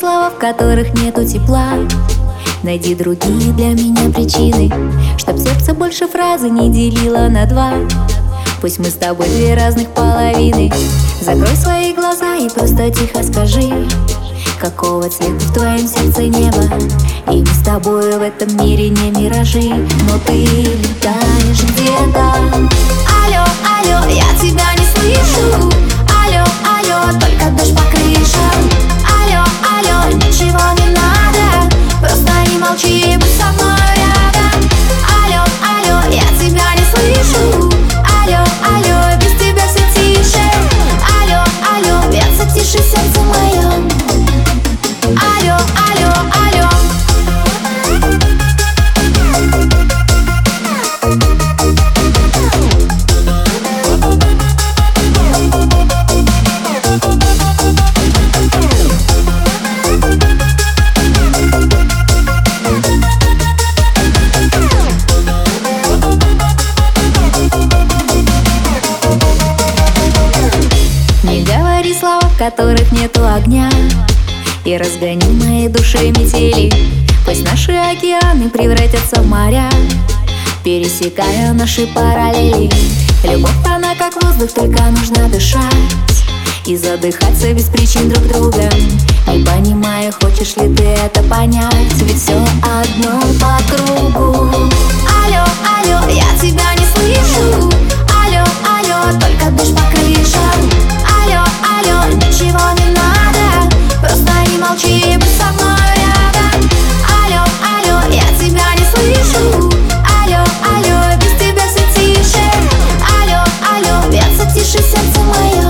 слов, в которых нету тепла. Найди другие для меня причины Чтоб сердце больше фразы не делило на два. Пусть мы с тобой две разных половины. Закрой свои глаза и просто тихо скажи Какого цвета в твоем сердце небо. И мы с тобой в этом мире не миражи Но ты летаешь где-то. Алло, алло, я тебя не слышу которых нету огня. И разгони моей душе метели Пусть наши океаны превратятся в моря Пересекая наши параллели. Любовь, она как воздух, только нужно дышать И задыхаться без причин друг друга. Не понимаю, хочешь ли ты это понять My own.